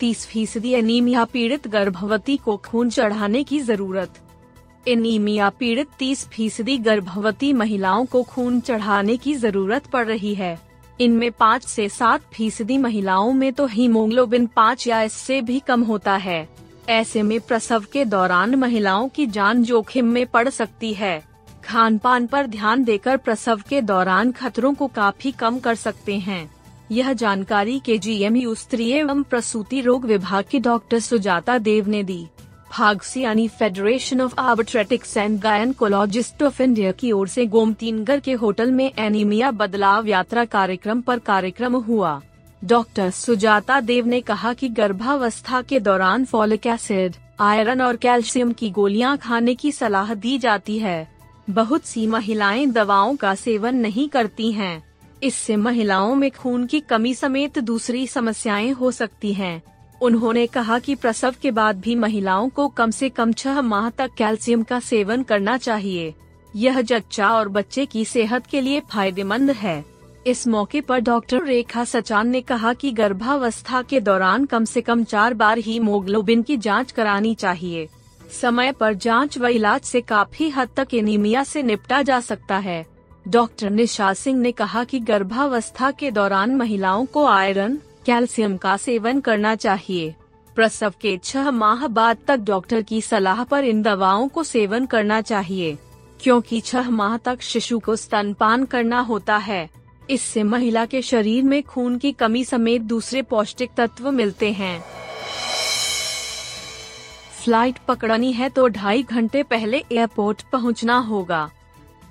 तीस फ़ीसदी एनीमिया पीड़ित गर्भवती को खून चढ़ाने की ज़रूरत। एनीमिया पीड़ित 30 फ़ीसदी गर्भवती महिलाओं को खून चढ़ाने की ज़रूरत पड़ रही है। इनमें पाँच से सात फ़ीसदी महिलाओं में तो हीमोग्लोबिन पाँच या इससे भी कम होता है। ऐसे में प्रसव के दौरान महिलाओं की जान जोखिम में पड़ सकती है। खान पान पर ध्यान देकर प्रसव के दौरान खतरों को काफ़ी कम कर सकते हैं। यह जानकारी के जी एम स्त्री एवं प्रसूति रोग विभाग की डॉक्टर सुजाता देव ने दी। फागसी यानी federation of obstetrics and gynaecologists of India की ओर से गोमतीनगर के होटल में एनीमिया बदलाव यात्रा कार्यक्रम पर कार्यक्रम हुआ। डॉक्टर सुजाता देव ने कहा कि गर्भावस्था के दौरान फॉलिक एसिड आयरन और कैल्शियम की गोलियाँ खाने की सलाह दी जाती है। बहुत सी महिलाएँ दवाओं का सेवन नहीं करती हैं। इससे महिलाओं में खून की कमी समेत दूसरी समस्याएँ हो सकती हैं। उन्होंने कहा कि प्रसव के बाद भी महिलाओं को कम से कम छह माह तक कैल्शियम का सेवन करना चाहिए। यह जच्चा और बच्चे की सेहत के लिए फ़ायदेमंद है। इस मौके पर डॉक्टर रेखा सचान ने कहा कि गर्भावस्था के दौरान कम से कम चार बार ही हीमोग्लोबिन की जाँच करानी चाहिए। समय पर जाँच व इलाज से काफ़ी हद तक एनीमिया से निपटा जा सकता है। डॉक्टर निशा सिंह ने कहा कि गर्भावस्था के दौरान महिलाओं को आयरन, कैल्शियम का सेवन करना चाहिए। प्रसव के छह माह बाद तक डॉक्टर की सलाह पर इन दवाओं को सेवन करना चाहिए, क्योंकि छह माह तक शिशु को स्तनपान करना होता है। इससे महिला के शरीर में खून की कमी समेत दूसरे पौष्टिक तत्व मिलते हैं। फ़्लाइट पकड़नी है तो ढाई घंटे पहले एयरपोर्ट पहुँचना होगा।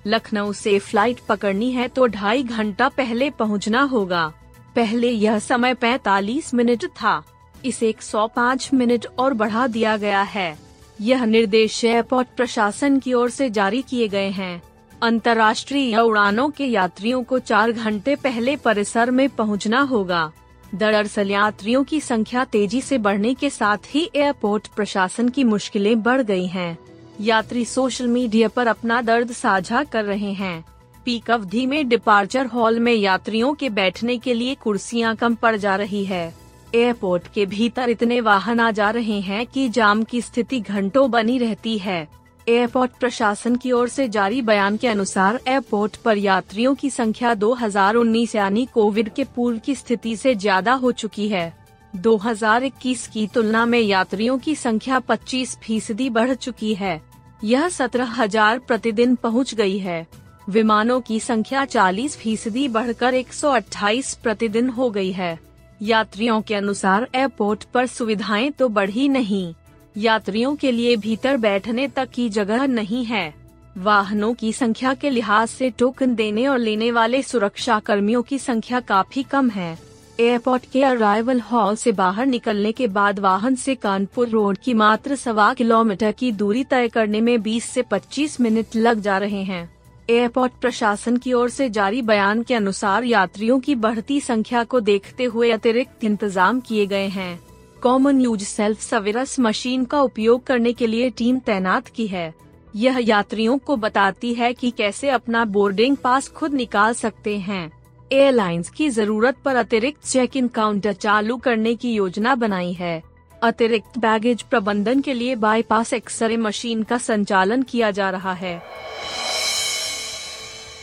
लखनऊ से फ़्लाइट पकड़नी है तो ढाई घंटा पहले पहुँचना होगा। पहले यह समय 45 मिनट था। इसे 105 मिनट और बढ़ा दिया गया है। यह निर्देश एयरपोर्ट प्रशासन की ओर से जारी किए गए हैं। अंतर्राष्ट्रीय उड़ानों के यात्रियों को चार घंटे पहले परिसर में पहुँचना होगा। दरअसल यात्रियों की संख्या तेज़ी से बढ़ने के साथ ही एयरपोर्ट प्रशासन की मुश्किलें बढ़ गई हैं। यात्री सोशल मीडिया पर अपना दर्द साझा कर रहे हैं। पीक अवधि में डिपार्चर हॉल में यात्रियों के बैठने के लिए कुर्सियाँ कम पड़ जा रही है। एयरपोर्ट के भीतर इतने वाहन आ जा रहे हैं कि जाम की स्थिति घंटों बनी रहती है। एयरपोर्ट प्रशासन की ओर से जारी बयान के अनुसार एयरपोर्ट पर यात्रियों की संख्या 2019 यानी कोविड के पूर्व की स्थिति से ज़्यादा हो चुकी है। 2021 की तुलना में यात्रियों की संख्या 25 फ़ीसदी बढ़ चुकी है। यह सत्रह हज़ार प्रतिदिन पहुँच गई है। विमानों की संख्या 40 फ़ीसदी बढ़कर 128 प्रतिदिन हो गई है। यात्रियों के अनुसार एयरपोर्ट पर सुविधाएँ तो बढ़ी नहीं। यात्रियों के लिए भीतर बैठने तक की जगह नहीं है। वाहनों की संख्या के लिहाज से टोकन देने और लेने वाले सुरक्षा कर्मियों की संख्या काफ़ी कम है। एयरपोर्ट के अराइवल हॉल से बाहर निकलने के बाद वाहन से कानपुर रोड की मात्र सवा किलोमीटर की दूरी तय करने में 20 से 25 मिनट लग जा रहे हैं। एयरपोर्ट प्रशासन की ओर से जारी बयान के अनुसार यात्रियों की बढ़ती संख्या को देखते हुए अतिरिक्त इंतज़ाम किए गए हैं। Common use self service machine का उपयोग करने के लिए टीम तैनात की है। यह यात्रियों को बताती है कि कैसे अपना बोर्डिंग पास खुद निकाल सकते हैं। एयरलाइंस की ज़रूरत पर अतिरिक्त चेक इन काउंटर चालू करने की योजना बनाई है। अतिरिक्त बैगेज प्रबंधन के लिए बाईपास एक्सरे मशीन का संचालन किया जा रहा है।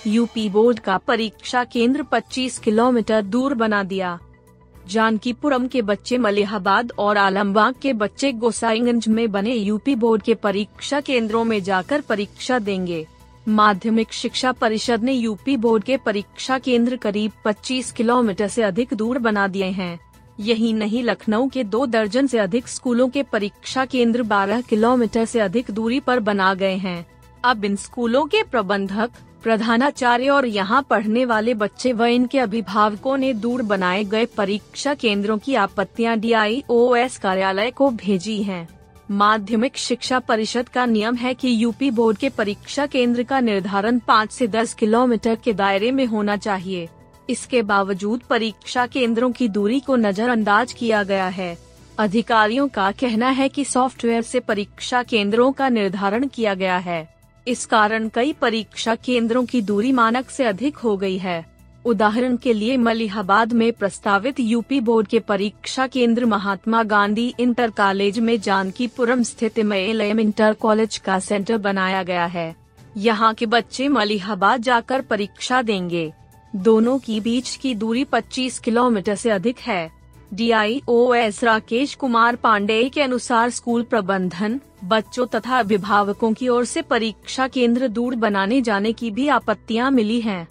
यूपी बोर्ड का परीक्षा केंद्र 25 किलोमीटर दूर बना दिया। जानकीपुरम के बच्चे मलिहाबाद और आलमबाग के बच्चे गोसाईगंज में बने यूपी बोर्ड के परीक्षा केंद्रों में जाकर परीक्षा देंगे। माध्यमिक शिक्षा परिषद ने यूपी बोर्ड के परीक्षा केंद्र करीब 25 किलोमीटर से अधिक दूर बना दिए हैं यही नहीं, लखनऊ के दो दर्जन से अधिक स्कूलों के परीक्षा केंद्र 12 किलोमीटर से अधिक दूरी पर बना गए हैं अब इन स्कूलों के प्रबंधक, प्रधानाचार्य और यहाँ पढ़ने वाले बच्चे व इनके अभिभावकों ने दूर बनाए गए परीक्षा केंद्रों की आपत्तियाँ डी कार्यालय को भेजी हैं। माध्यमिक शिक्षा परिषद का नियम है कि यूपी बोर्ड के परीक्षा केंद्र का निर्धारण 5 से 10 किलोमीटर के दायरे में होना चाहिए। इसके बावजूद परीक्षा केंद्रों की दूरी को नजरअंदाज किया गया है। अधिकारियों का कहना है कि सॉफ्टवेयर से परीक्षा केंद्रों का निर्धारण किया गया है। इस कारण कई परीक्षा केंद्रों की दूरी मानक से अधिक हो गई है। उदाहरण के लिए मलिहाबाद में प्रस्तावित यूपी बोर्ड के परीक्षा केंद्र महात्मा गांधी इंटर कॉलेज में जानकीपुरम स्थित एम इंटर कॉलेज का सेंटर बनाया गया है। यहाँ के बच्चे मलिहाबाद जाकर परीक्षा देंगे। दोनों की बीच की दूरी 25 किलोमीटर से अधिक है। डीआईओएस राकेश कुमार पांडे के अनुसार स्कूल प्रबंधन, बच्चों तथा अभिभावकों की ओर से परीक्षा केंद्र दूर बनाने जाने की भी आपत्तियाँ मिली हैं।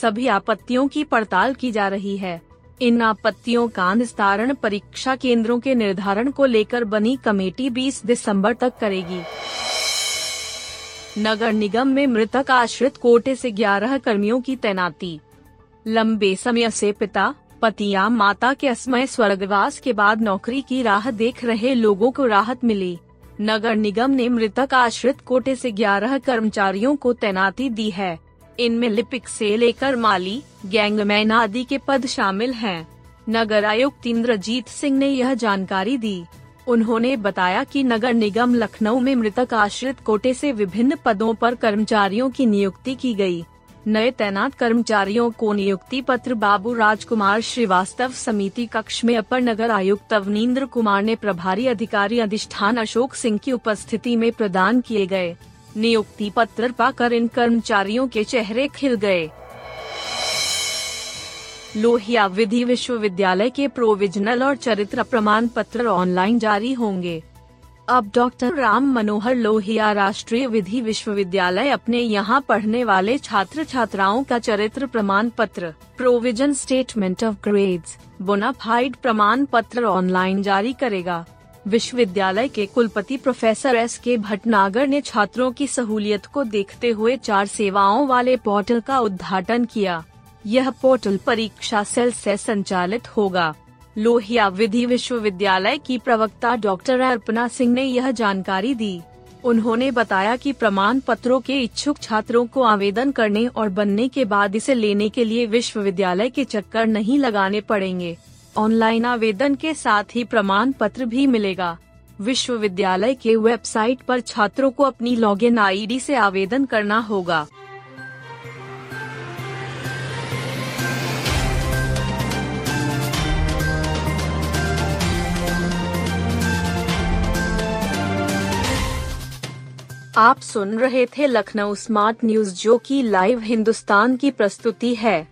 सभी आपत्तियों की पड़ताल की जा रही है। इन आपत्तियों का निस्तारण परीक्षा केंद्रों के निर्धारण को लेकर बनी कमेटी 20 दिसंबर तक करेगी। नगर निगम में मृतक आश्रित कोटे से 11 कर्मियों की तैनाती। लंबे समय से पिता पति या माता के असमय स्वर्गवास के बाद नौकरी की राह देख रहे लोगों को राहत मिली। नगर निगम ने मृतक आश्रित कोटे से 11 कर्मचारियों को तैनाती दी है। इनमें लिपिक से लेकर माली, गैंगमैन आदि के पद शामिल हैं। नगर आयुक्त इंद्रजीत सिंह ने यह जानकारी दी उन्होंने बताया कि नगर निगम लखनऊ में मृतक आश्रित कोटे से विभिन्न पदों पर कर्मचारियों की नियुक्ति की गई। नए तैनात कर्मचारियों को नियुक्ति पत्र बाबू राजकुमार श्रीवास्तव समिति कक्ष में अपर नगर आयुक्त अवनीन्द्र कुमार ने प्रभारी अधिकारी अधिष्ठान अशोक सिंह की उपस्थिति में प्रदान किए गए नियुक्ति पत्र पाकर इन कर्मचारियों के चेहरे खिल गए। लोहिया विधि विश्वविद्यालय के प्रोविजनल और चरित्र प्रमाण पत्र ऑनलाइन जारी होंगे। अब डॉक्टर राम मनोहर लोहिया राष्ट्रीय विधि विश्वविद्यालय अपने यहाँ पढ़ने वाले छात्र छात्राओं का चरित्र प्रमाण पत्र, provision statement of grades, bonafide प्रमाण पत्र ऑनलाइन जारी करेगा। विश्वविद्यालय के कुलपति प्रोफेसर एस के भटनागर ने छात्रों की सहूलियत को देखते हुए चार सेवाओं वाले पोर्टल का उद्घाटन किया। यह पोर्टल परीक्षा सेल से संचालित होगा। लोहिया विधि विश्वविद्यालय की प्रवक्ता डॉक्टर अर्पना सिंह ने यह जानकारी दी। उन्होंने बताया कि प्रमाण पत्रों के इच्छुक छात्रों को आवेदन करने और बनने के बाद इसे लेने के लिए विश्वविद्यालय के चक्कर नहीं लगाने पड़ेंगे। ऑनलाइन आवेदन के साथ ही प्रमाण पत्र भी मिलेगा। विश्वविद्यालय के वेबसाइट पर छात्रों को अपनी लॉगिन आईडी से आवेदन करना होगा। आप सुन रहे थे लखनऊ स्मार्ट न्यूज़, जो की लाइव हिंदुस्तान की प्रस्तुति है।